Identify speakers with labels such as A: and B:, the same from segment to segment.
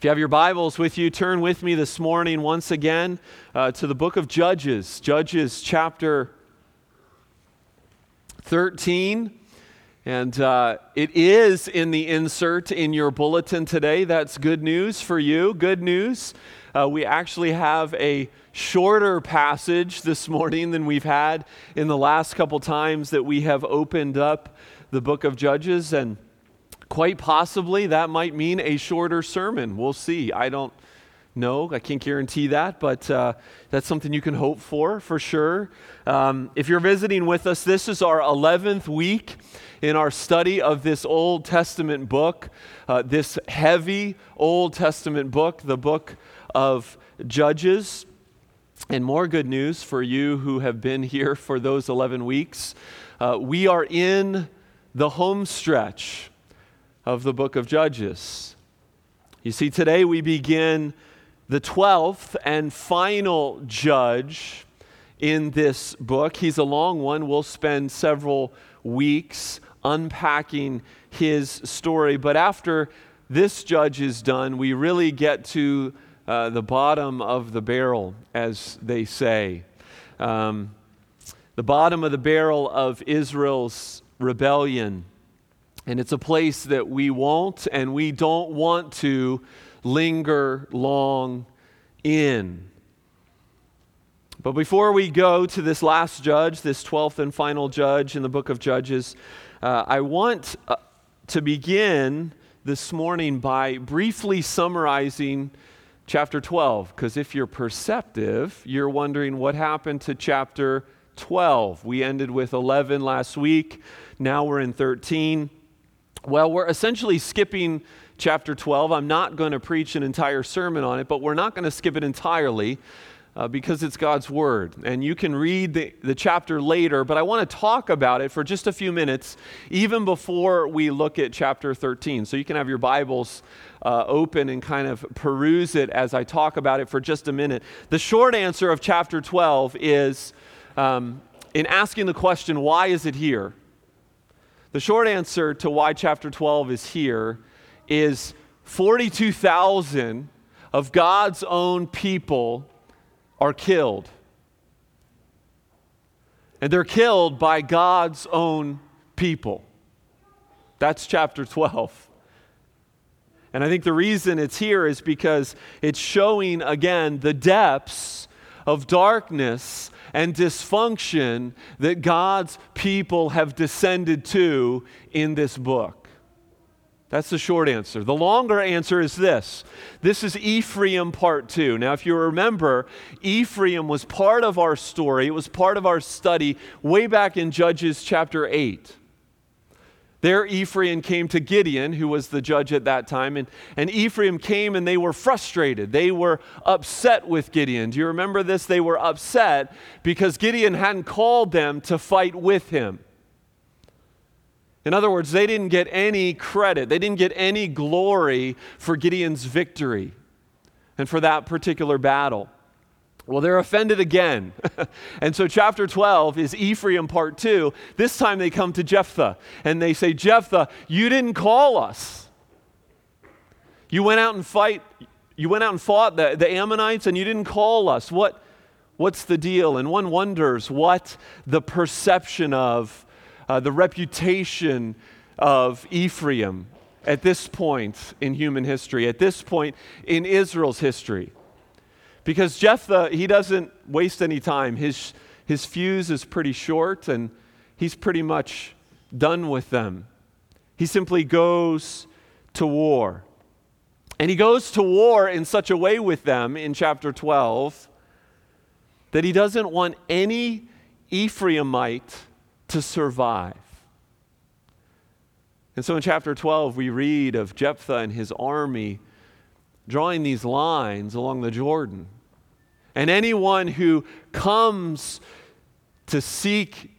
A: If you have your Bibles with you, turn with me this morning once again uh, to the book of Judges, Judges chapter 13. And uh, it is in the insert in your bulletin today. That's good news for you. Good news. Uh, we actually have a shorter passage this morning than we've had in the last couple times that we have opened up the book of Judges. And Quite possibly that might mean a shorter sermon. We'll see. I don't know. I can't guarantee that, but uh, that's something you can hope for, for sure. Um, if you're visiting with us, this is our 11th week in our study of this Old Testament book, uh, this heavy Old Testament book, the book of Judges. And more good news for you who have been here for those 11 weeks. Uh, we are in the home stretch of the book of Judges. You see, today we begin the 12th and final judge in this book. He's a long one. We'll spend several weeks unpacking his story. But after this judge is done, we really get to uh, the bottom of the barrel, as they say. Um, the bottom of the barrel of Israel's rebellion. And it's a place that we won't and we don't want to linger long in. But before we go to this last judge, this 12th and final judge in the book of Judges, uh, I want uh, to begin this morning by briefly summarizing chapter 12. Because if you're perceptive, you're wondering what happened to chapter 12. We ended with 11 last week, now we're in 13. Well, we're essentially skipping chapter 12. I'm not going to preach an entire sermon on it, but we're not going to skip it entirely uh, because it's God's Word. And you can read the, the chapter later, but I want to talk about it for just a few minutes, even before we look at chapter 13. So you can have your Bibles uh, open and kind of peruse it as I talk about it for just a minute. The short answer of chapter 12 is um, in asking the question, why is it here? The short answer to why chapter 12 is here is 42,000 of God's own people are killed. And they're killed by God's own people. That's chapter 12. And I think the reason it's here is because it's showing again the depths of darkness and dysfunction that God's people have descended to in this book? That's the short answer. The longer answer is this this is Ephraim part two. Now, if you remember, Ephraim was part of our story, it was part of our study way back in Judges chapter 8. There, Ephraim came to Gideon, who was the judge at that time, and, and Ephraim came and they were frustrated. They were upset with Gideon. Do you remember this? They were upset because Gideon hadn't called them to fight with him. In other words, they didn't get any credit, they didn't get any glory for Gideon's victory and for that particular battle. Well, they're offended again. and so, chapter 12 is Ephraim part two. This time they come to Jephthah and they say, Jephthah, you didn't call us. You went out and fight, you went out and fought the, the Ammonites and you didn't call us. What, what's the deal? And one wonders what the perception of, uh, the reputation of Ephraim at this point in human history, at this point in Israel's history. Because Jephthah, he doesn't waste any time. His, his fuse is pretty short and he's pretty much done with them. He simply goes to war. And he goes to war in such a way with them in chapter 12 that he doesn't want any Ephraimite to survive. And so in chapter 12, we read of Jephthah and his army drawing these lines along the Jordan. And anyone who comes to seek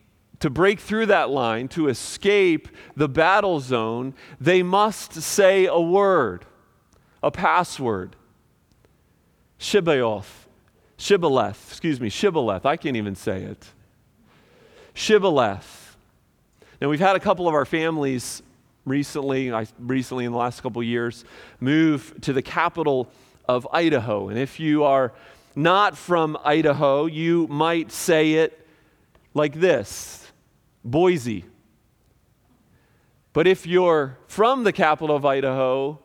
A: to break through that line, to escape the battle zone, they must say a word, a password. Shibaoth, Shibboleth, excuse me, Shibboleth. I can't even say it. Shibboleth. Now, we've had a couple of our families recently, I recently in the last couple years, move to the capital of Idaho. And if you are not from Idaho, you might say it like this Boise. But if you're from the capital of Idaho,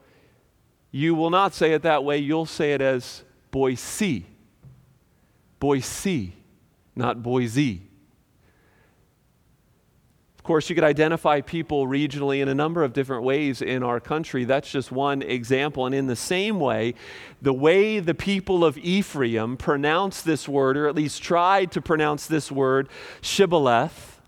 A: you will not say it that way. You'll say it as Boise. Boise, not Boise. Course, you could identify people regionally in a number of different ways in our country. That's just one example. And in the same way, the way the people of Ephraim pronounce this word, or at least tried to pronounce this word, Shibboleth,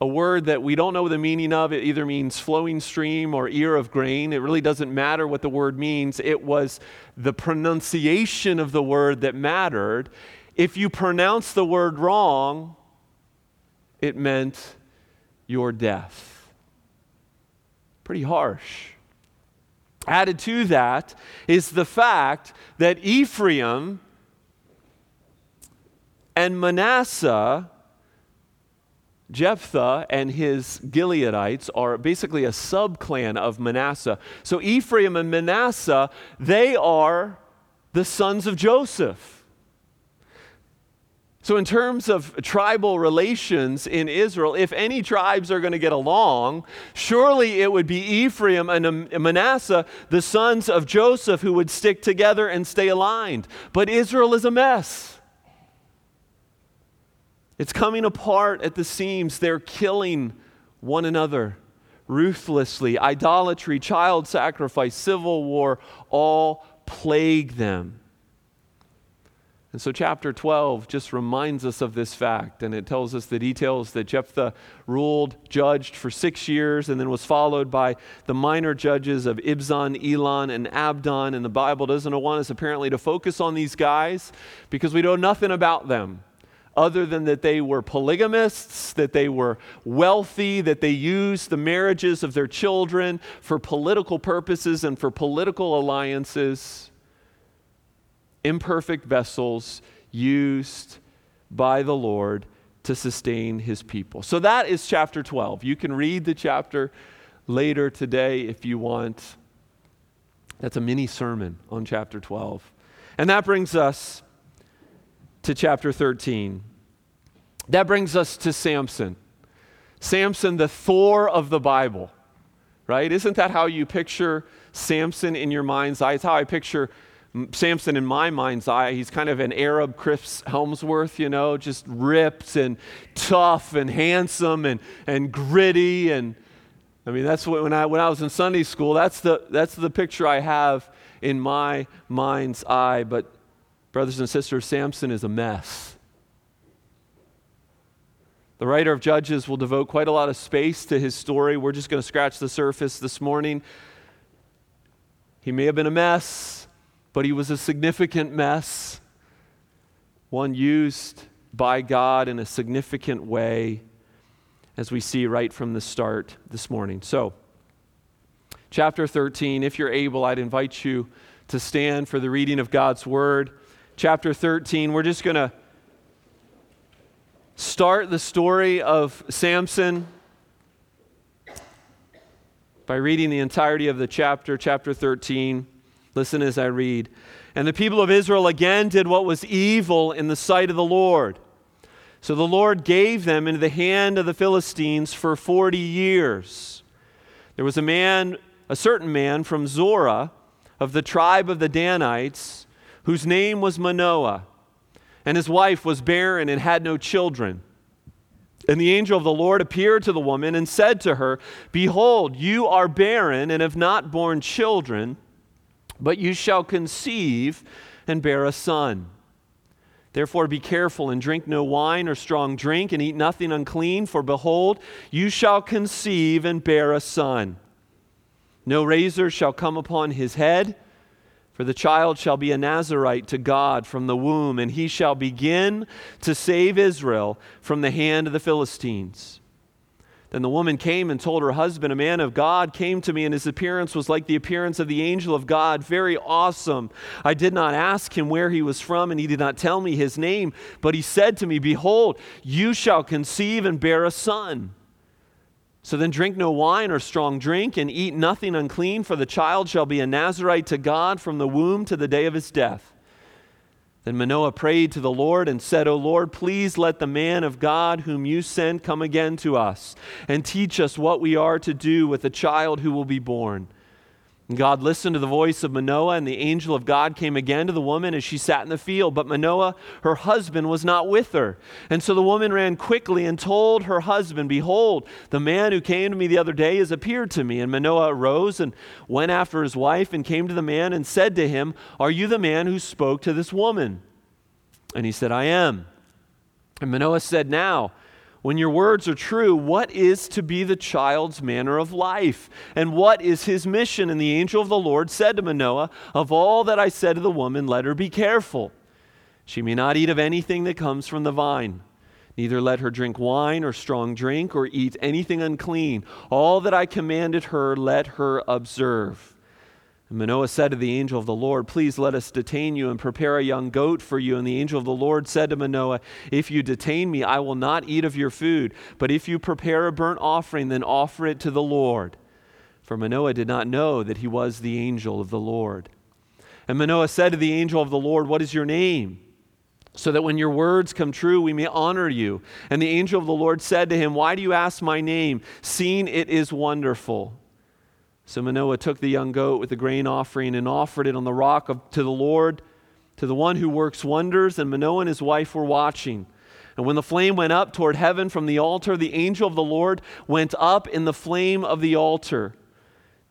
A: a word that we don't know the meaning of. It either means flowing stream or ear of grain. It really doesn't matter what the word means. It was the pronunciation of the word that mattered. If you pronounce the word wrong, it meant your death. Pretty harsh. Added to that is the fact that Ephraim and Manasseh Jephthah and his Gileadites are basically a subclan of Manasseh. So Ephraim and Manasseh, they are the sons of Joseph. So, in terms of tribal relations in Israel, if any tribes are going to get along, surely it would be Ephraim and Manasseh, the sons of Joseph, who would stick together and stay aligned. But Israel is a mess. It's coming apart at the seams. They're killing one another ruthlessly. Idolatry, child sacrifice, civil war all plague them. And so, chapter 12 just reminds us of this fact, and it tells us the details that Jephthah ruled, judged for six years, and then was followed by the minor judges of Ibzan, Elon, and Abdon. And the Bible doesn't want us apparently to focus on these guys because we know nothing about them other than that they were polygamists, that they were wealthy, that they used the marriages of their children for political purposes and for political alliances. Imperfect vessels used by the Lord to sustain his people. So that is chapter 12. You can read the chapter later today if you want. That's a mini sermon on chapter 12. And that brings us to chapter 13. That brings us to Samson. Samson, the Thor of the Bible, right? Isn't that how you picture Samson in your mind's eye? It's how I picture Samson in my mind's eye. He's kind of an Arab Chris Hemsworth, you know, just ripped and tough and handsome and, and gritty. And I mean, that's what, when I, when I was in Sunday school, that's the, that's the picture I have in my mind's eye. But, brothers and sisters, Samson is a mess. The writer of Judges will devote quite a lot of space to his story. We're just going to scratch the surface this morning. He may have been a mess, but he was a significant mess, one used by God in a significant way, as we see right from the start this morning. So, chapter 13, if you're able, I'd invite you to stand for the reading of God's word. Chapter 13, we're just going to start the story of Samson by reading the entirety of the chapter, chapter 13. Listen as I read. And the people of Israel again did what was evil in the sight of the Lord. So the Lord gave them into the hand of the Philistines for 40 years. There was a man, a certain man from Zorah of the tribe of the Danites, whose name was Manoah and his wife was barren and had no children. And the angel of the Lord appeared to the woman and said to her, Behold, you are barren and have not borne children, but you shall conceive and bear a son. Therefore, be careful and drink no wine or strong drink, and eat nothing unclean, for behold, you shall conceive and bear a son. No razor shall come upon his head for the child shall be a Nazarite to God from the womb, and he shall begin to save Israel from the hand of the Philistines. Then the woman came and told her husband, A man of God came to me, and his appearance was like the appearance of the angel of God, very awesome. I did not ask him where he was from, and he did not tell me his name, but he said to me, Behold, you shall conceive and bear a son So then drink no wine or strong drink, and eat nothing unclean, for the child shall be a Nazarite to God from the womb to the day of his death. Then Manoah prayed to the Lord and said, O Lord, please let the man of God whom you sent come again to us, and teach us what we are to do with the child who will be born. God listened to the voice of Manoah, and the angel of God came again to the woman as she sat in the field. But Manoah, her husband, was not with her. And so the woman ran quickly and told her husband, Behold, the man who came to me the other day has appeared to me. And Manoah arose and went after his wife and came to the man and said to him, Are you the man who spoke to this woman? And he said, I am. And Manoah said, Now, when your words are true, what is to be the child's manner of life? And what is his mission? And the angel of the Lord said to Manoah, Of all that I said to the woman, let her be careful. She may not eat of anything that comes from the vine. Neither let her drink wine or strong drink or eat anything unclean. All that I commanded her, let her observe. And Manoah said to the angel of the Lord, Please let us detain you and prepare a young goat for you. And the angel of the Lord said to Manoah, If you detain me, I will not eat of your food. But if you prepare a burnt offering, then offer it to the Lord. For Manoah did not know that he was the angel of the Lord. And Manoah said to the angel of the Lord, What is your name? So that when your words come true, we may honor you. And the angel of the Lord said to him, Why do you ask my name, seeing it is wonderful? So Manoah took the young goat with the grain offering and offered it on the rock of, to the Lord, to the one who works wonders. And Manoah and his wife were watching. And when the flame went up toward heaven from the altar, the angel of the Lord went up in the flame of the altar.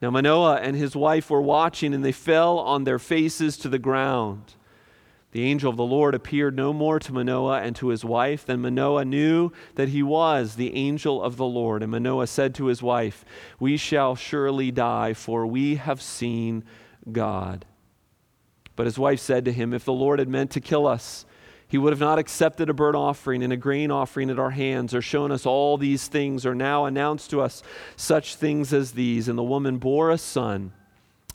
A: Now Manoah and his wife were watching, and they fell on their faces to the ground. The angel of the Lord appeared no more to Manoah and to his wife. Then Manoah knew that he was the angel of the Lord. And Manoah said to his wife, We shall surely die, for we have seen God. But his wife said to him, If the Lord had meant to kill us, he would have not accepted a burnt offering and a grain offering at our hands, or shown us all these things, or now announced to us such things as these. And the woman bore a son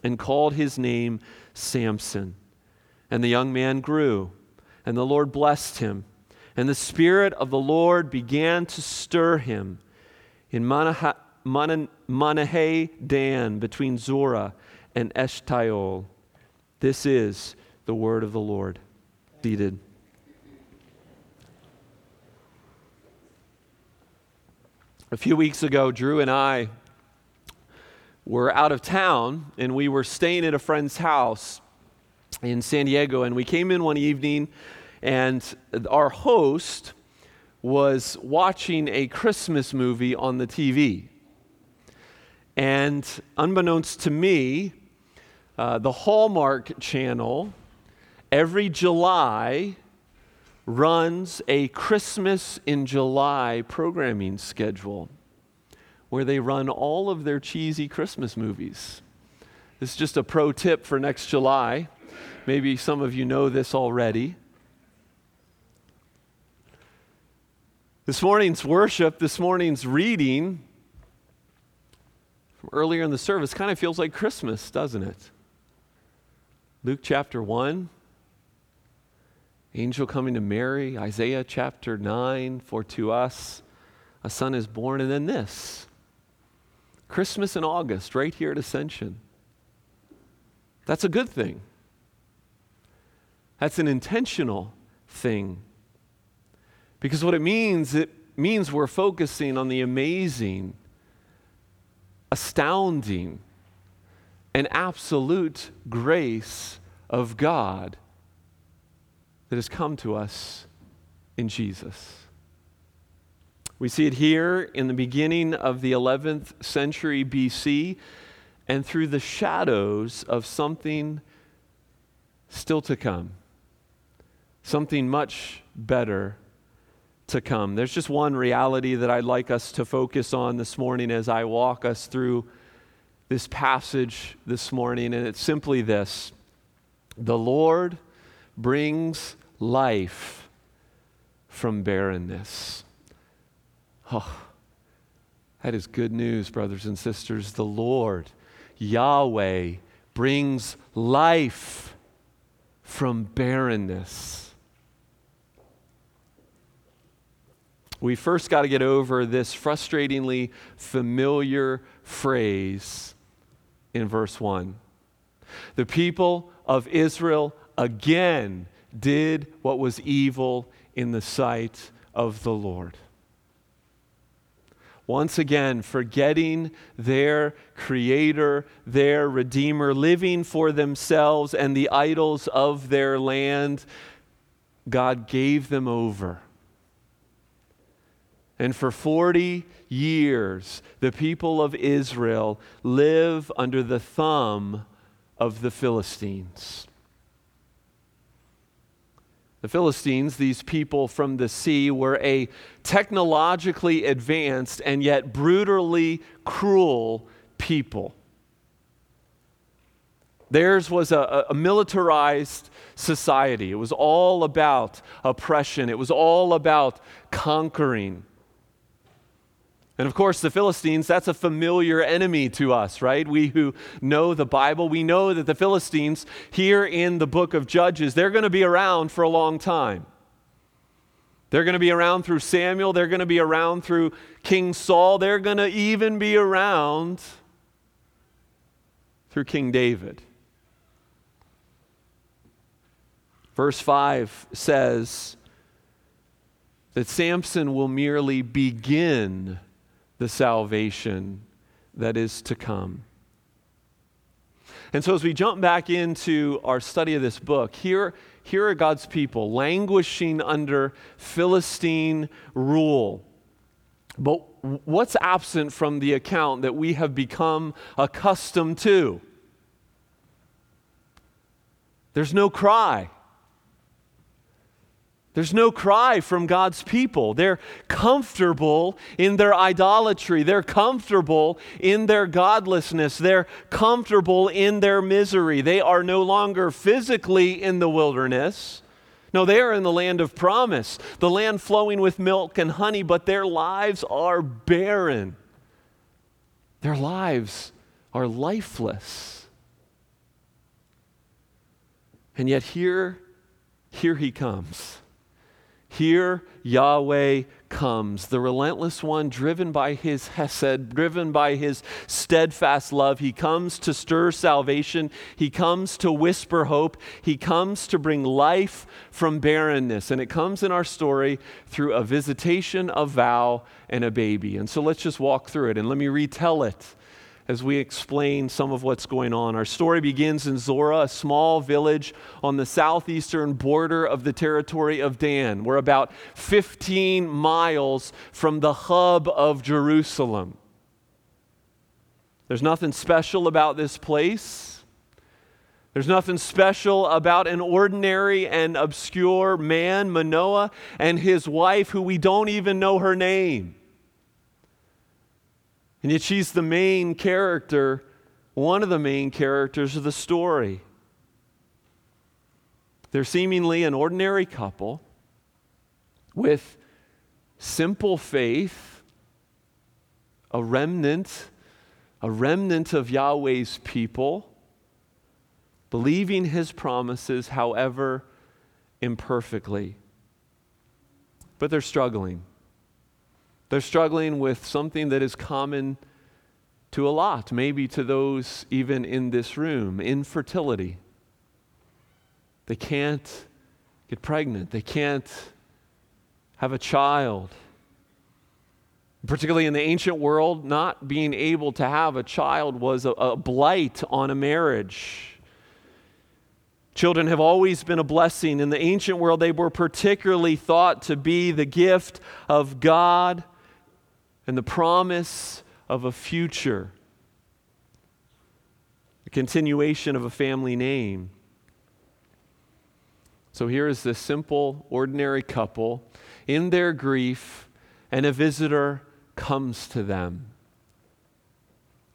A: and called his name Samson. And the young man grew, and the Lord blessed him. And the Spirit of the Lord began to stir him in Mahaneh Dan between Zorah and Eshtaol. This is the word of the Lord. Seated. A few weeks ago, Drew and I were out of town and we were staying at a friend's house in San Diego, and we came in one evening, and our host was watching a Christmas movie on the TV. And unbeknownst to me, uh, the Hallmark Channel every July runs a Christmas in July programming schedule where they run all of their cheesy Christmas movies. This is just a pro tip for next July. Maybe some of you know this already. This morning's worship, this morning's reading from earlier in the service kind of feels like Christmas, doesn't it? Luke chapter 1, angel coming to Mary, Isaiah chapter 9, for to us a son is born, and then this Christmas in August, right here at Ascension. That's a good thing. That's an intentional thing. Because what it means, it means we're focusing on the amazing, astounding, and absolute grace of God that has come to us in Jesus. We see it here in the beginning of the 11th century BC and through the shadows of something still to come something much better to come. There's just one reality that I'd like us to focus on this morning as I walk us through this passage this morning, and it's simply this The Lord brings life from barrenness. Oh, that is good news, brothers and sisters. The Lord, Yahweh, brings life from barrenness. We first got to get over this frustratingly familiar phrase in verse 1. The people of Israel again did what was evil in the sight of the Lord. Once again, forgetting their Creator, their Redeemer, living for themselves and the idols of their land, God gave them over. And for 40 years, the people of Israel live under the thumb of the Philistines. The Philistines, these people from the sea, were a technologically advanced and yet brutally cruel people. Theirs was a, a, militarized society. It was all about oppression, it was all about conquering. And of course, the Philistines, that's a familiar enemy to us, right? We who know the Bible, we know that the Philistines, here in the book of Judges, they're going to be around for a long time. They're going to be around through Samuel, they're going to be around through King Saul, they're going to even be around through King David. Verse 5 says that Samson will merely begin the salvation that is to come. And so, as we jump back into our study of this book, here, here are God's people languishing under Philistine rule. But what's absent from the account that we have become accustomed to? There's no cry. There's no cry from God's people. They're comfortable in their idolatry. They're comfortable in their godlessness. They're comfortable in their misery. They are no longer physically in the wilderness. No, they are in the land of promise, the land flowing with milk and honey, but their lives are barren. Their lives are lifeless. And yet, here, here he comes. Here, Yahweh comes, the relentless one, driven by his hesed, driven by his steadfast love. He comes to stir salvation. He comes to whisper hope. He comes to bring life from barrenness. And it comes in our story through a visitation, a vow, and a baby. And so let's just walk through it and let me retell it as we explain some of what's going on. Our story begins in Zora, a small village on the southeastern border of the territory of Dan. We're about 15 miles from the hub of Jerusalem. There's nothing special about this place. There's nothing special about an ordinary and obscure man, Manoah, and his wife, who we don't even know her name. And yet she's the main character, one of the main characters of the story. They're seemingly an ordinary couple with simple faith, a remnant, a remnant of Yahweh's people, believing his promises, however imperfectly. But they're struggling. They're struggling with something that is common to a lot, maybe to those even in this room infertility. They can't get pregnant, they can't have a child. Particularly in the ancient world, not being able to have a child was a, a blight on a marriage. Children have always been a blessing. In the ancient world, they were particularly thought to be the gift of God and the promise of a future, a continuation of a family name. So here is this simple, ordinary couple in their grief, and a visitor comes to them.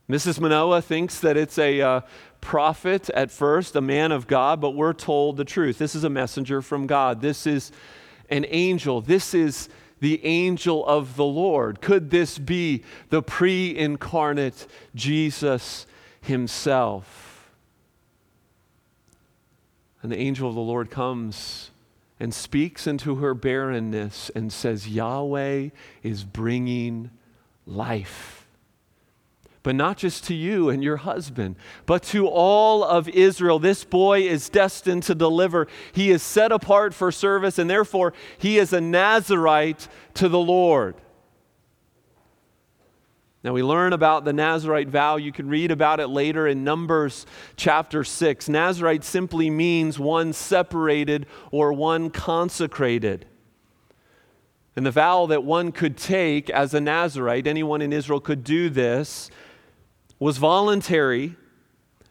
A: Mrs. Manoah thinks that it's a uh, prophet at first, a man of God, but we're told the truth. This is a messenger from God. This is an angel. This is the angel of the Lord? Could this be the pre incarnate Jesus himself? And the angel of the Lord comes and speaks into her barrenness and says, Yahweh is bringing life. But not just to you and your husband, but to all of Israel. This boy is destined to deliver. He is set apart for service, and therefore he is a Nazarite to the Lord. Now, we learn about the Nazarite vow. You can read about it later in Numbers chapter 6. Nazarite simply means one separated or one consecrated. And the vow that one could take as a Nazarite, anyone in Israel could do this, was voluntary.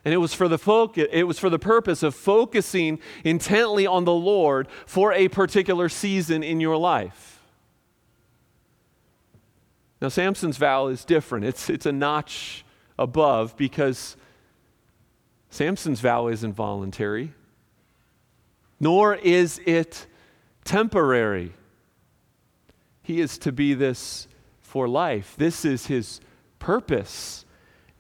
A: And it was, for the focus, it was for the purpose of focusing intently on the Lord for a particular season in your life. Now, Samson's vow is different. It's, it's a notch above because Samson's vow isn't voluntary, nor is it temporary. He is to be this for life. This is his purpose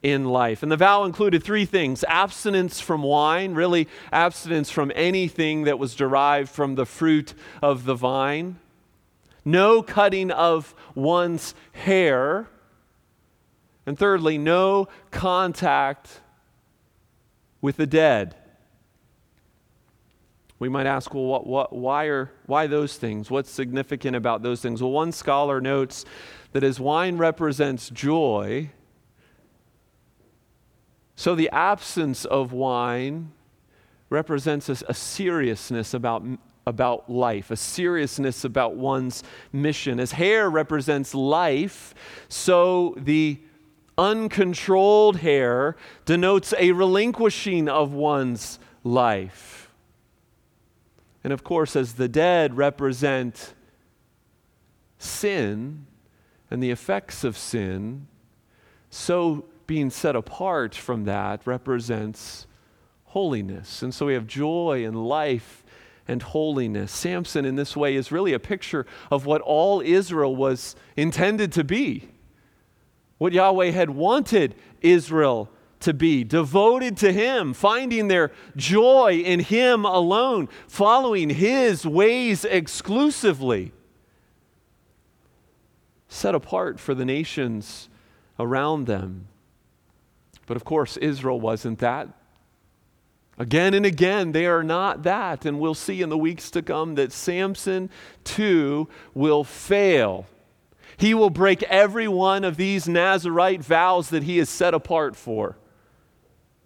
A: in life. And the vow included three things abstinence from wine, really, abstinence from anything that was derived from the fruit of the vine no cutting of one's hair. And thirdly, no contact with the dead. We might ask, well, what, what, why, are, why those things? What's significant about those things? Well, one scholar notes that as wine represents joy, so the absence of wine represents a, a seriousness about about life, a seriousness about one's mission. As hair represents life, so the uncontrolled hair denotes a relinquishing of one's life. And of course, as the dead represent sin and the effects of sin, so being set apart from that represents holiness. And so we have joy and life and holiness. Samson, in this way, is really a picture of what all Israel was intended to be, what Yahweh had wanted Israel to be devoted to Him, finding their joy in Him alone, following His ways exclusively, set apart for the nations around them. But of course, Israel wasn't that. Again and again, they are not that. And we'll see in the weeks to come that Samson too will fail. He will break every one of these Nazarite vows that he is set apart for.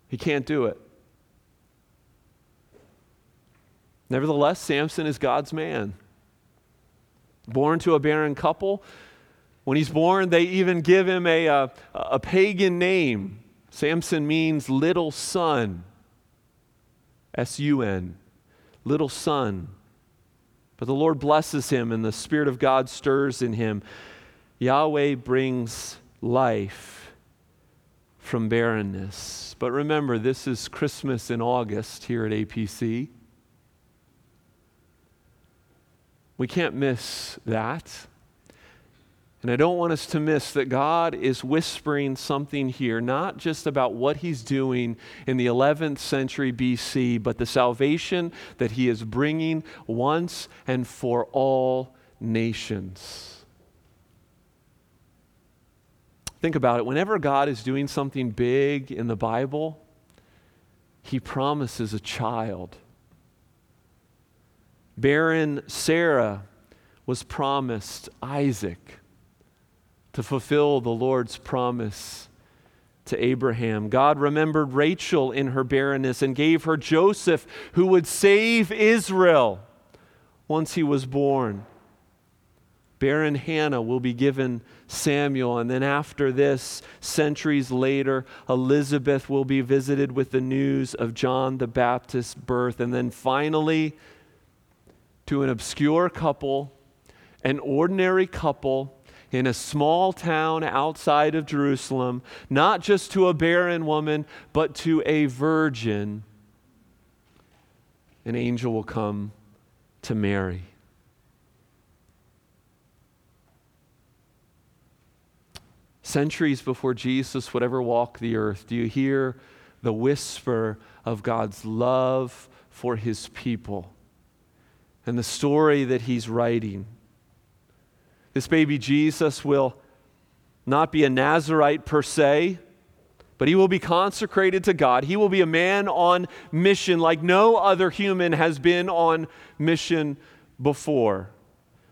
A: He can't do it. Nevertheless, Samson is God's man. Born to a barren couple, when he's born, they even give him a, a, a pagan name. Samson means little son. S U N, little son. But the Lord blesses him, and the Spirit of God stirs in him. Yahweh brings life from barrenness. But remember, this is Christmas in August here at APC. We can't miss that. And I don't want us to miss that God is whispering something here, not just about what He's doing in the 11th century BC, but the salvation that He is bringing once and for all nations. Think about it. Whenever God is doing something big in the Bible, He promises a child. Barren Sarah was promised Isaac to fulfill the Lord's promise to Abraham. God remembered Rachel in her barrenness and gave her Joseph, who would save Israel once he was born. Barren Hannah will be given Samuel, and then after this, centuries later, Elizabeth will be visited with the news of John the Baptist's birth. And then finally, to an obscure couple, an ordinary couple, in a small town outside of Jerusalem, not just to a barren woman, but to a virgin, an angel will come to Mary. Centuries before Jesus would ever walk the earth, do you hear the whisper of God's love for his people? and the story that he's writing. This baby Jesus will not be a Nazarite per se, but he will be consecrated to God. He will be a man on mission like no other human has been on mission before.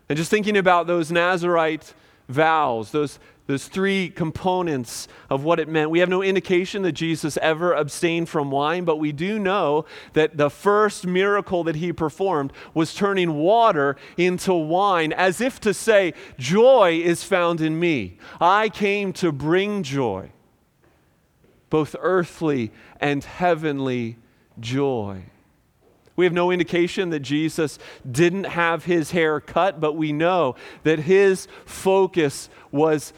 A: And just thinking about those Nazarite vows, those, those three components of what it meant. We have no indication that Jesus ever abstained from wine, but we do know that the first miracle that he performed was turning water into wine, as if to say, Joy is found in me. I came to bring joy, both earthly and heavenly joy. We have no indication that Jesus didn't have his hair cut, but we know that his focus was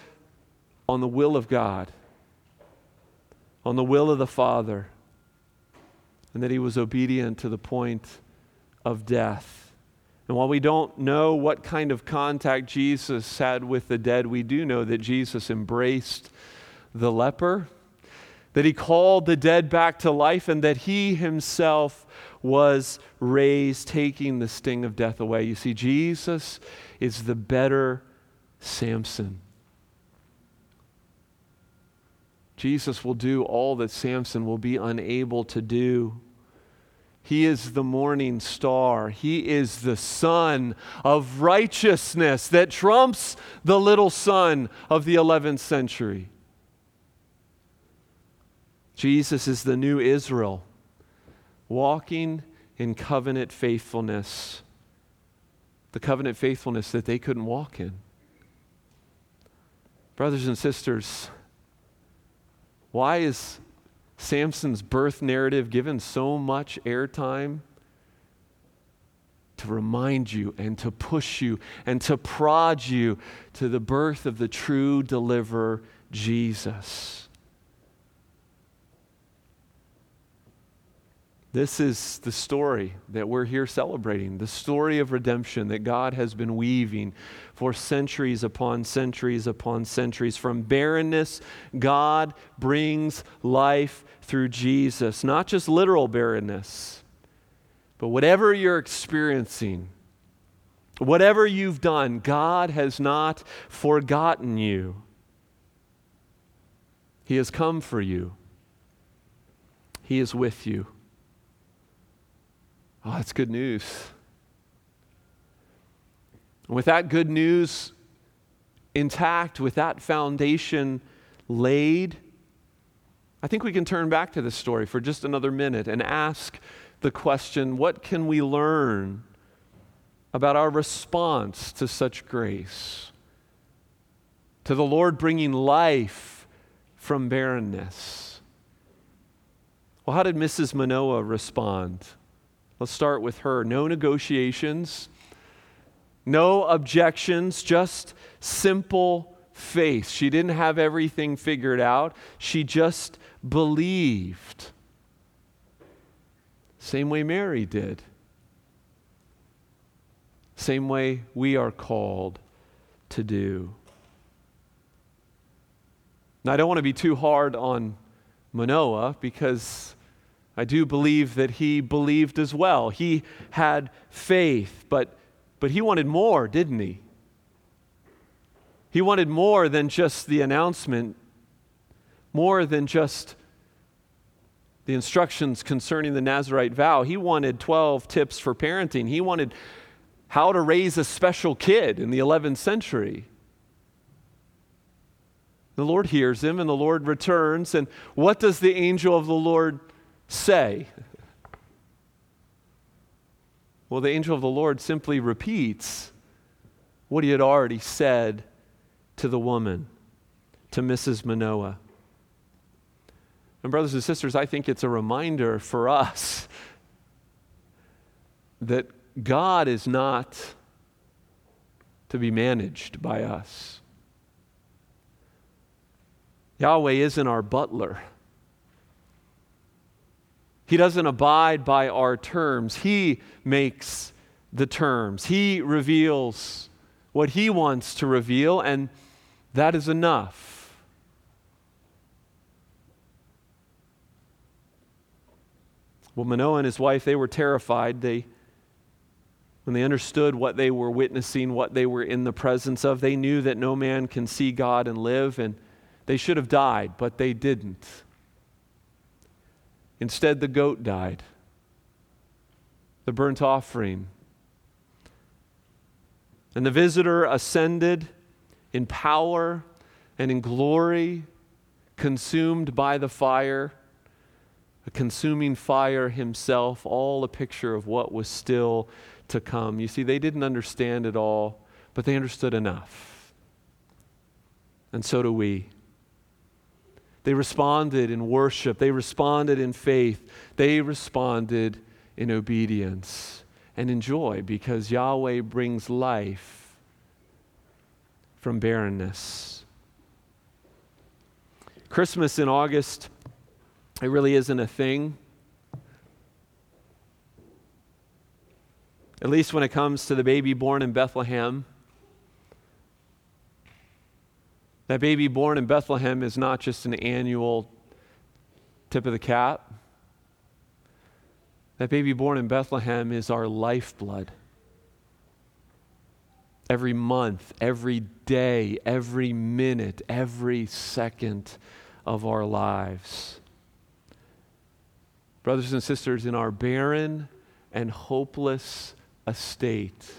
A: on the will of God, on the will of the Father, and that he was obedient to the point of death. And while we don't know what kind of contact Jesus had with the dead, we do know that Jesus embraced the leper, that he called the dead back to life, and that he himself was raised, taking the sting of death away. You see, Jesus is the better Samson. Jesus will do all that Samson will be unable to do. He is the morning star. He is the sun of righteousness that trumps the little sun of the 11th century. Jesus is the new Israel walking in covenant faithfulness, the covenant faithfulness that they couldn't walk in. Brothers and sisters, why is Samson's birth narrative given so much airtime? To remind you and to push you and to prod you to the birth of the true deliverer, Jesus. This is the story that we're here celebrating, the story of redemption that God has been weaving for centuries upon centuries upon centuries. From barrenness, God brings life through Jesus, not just literal barrenness, but whatever you're experiencing, whatever you've done, God has not forgotten you. He has come for you, He is with you. Oh, that's good news. With that good news intact, with that foundation laid, I think we can turn back to this story for just another minute and ask the question what can we learn about our response to such grace? To the Lord bringing life from barrenness. Well, how did Mrs. Manoah respond? Let's start with her. No negotiations, no objections, just simple faith. She didn't have everything figured out, she just believed. Same way Mary did. Same way we are called to do. Now, I don't want to be too hard on Manoah because I do believe that he believed as well. He had faith, but, but he wanted more, didn't he? He wanted more than just the announcement, more than just the instructions concerning the Nazarite vow. He wanted 12 tips for parenting. He wanted how to raise a special kid in the 11th century. The Lord hears him and the Lord returns. And what does the angel of the Lord say? Well, the angel of the Lord simply repeats what he had already said to the woman, to Mrs. Manoah. And, brothers and sisters, I think it's a reminder for us that God is not to be managed by us. Yahweh isn't our butler. He doesn't abide by our terms. He makes the terms. He reveals what He wants to reveal, and that is enough. Well, Manoah and his wife, they were terrified. They, when they understood what they were witnessing, what they were in the presence of, they knew that no man can see God and live, and they should have died, but they didn't. Instead, the goat died, the burnt offering. And the visitor ascended in power and in glory, consumed by the fire, a consuming fire himself, all a picture of what was still to come. You see, they didn't understand it all, but they understood enough. And so do we. They responded in worship, they responded in faith, they responded in obedience and in joy because Yahweh brings life from barrenness. Christmas in August, it really isn't a thing. At least when it comes to the baby born in Bethlehem. That baby born in Bethlehem is not just an annual tip of the cap. That baby born in Bethlehem is our lifeblood. Every month, every day, every minute, every second of our lives. Brothers and sisters, in our barren and hopeless estate,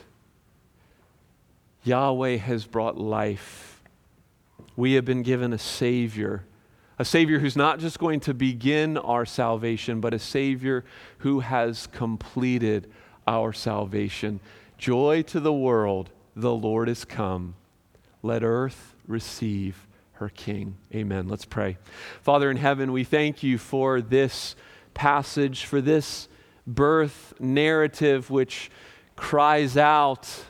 A: Yahweh has brought life we have been given a Savior. A Savior who's not just going to begin our salvation, but a Savior who has completed our salvation. Joy to the world, the Lord is come. Let earth receive her King. Amen. Let's pray. Father in heaven, we thank you for this passage, for this birth narrative which cries out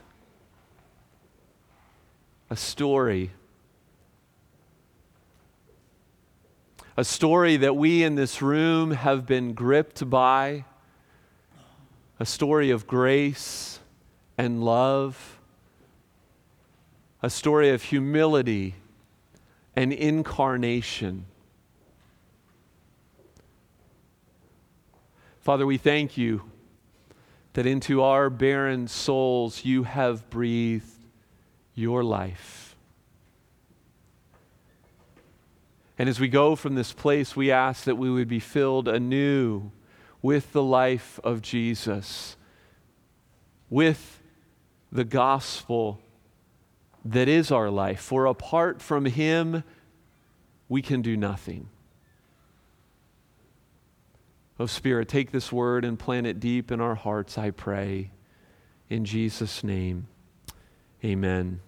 A: a story a story that we in this room have been gripped by, a story of grace and love, a story of humility and incarnation. Father, we thank you that into our barren souls you have breathed your life. And as we go from this place, we ask that we would be filled anew with the life of Jesus, with the gospel that is our life. For apart from Him, we can do nothing. Oh, Spirit, take this word and plant it deep in our hearts, I pray. In Jesus' name, amen.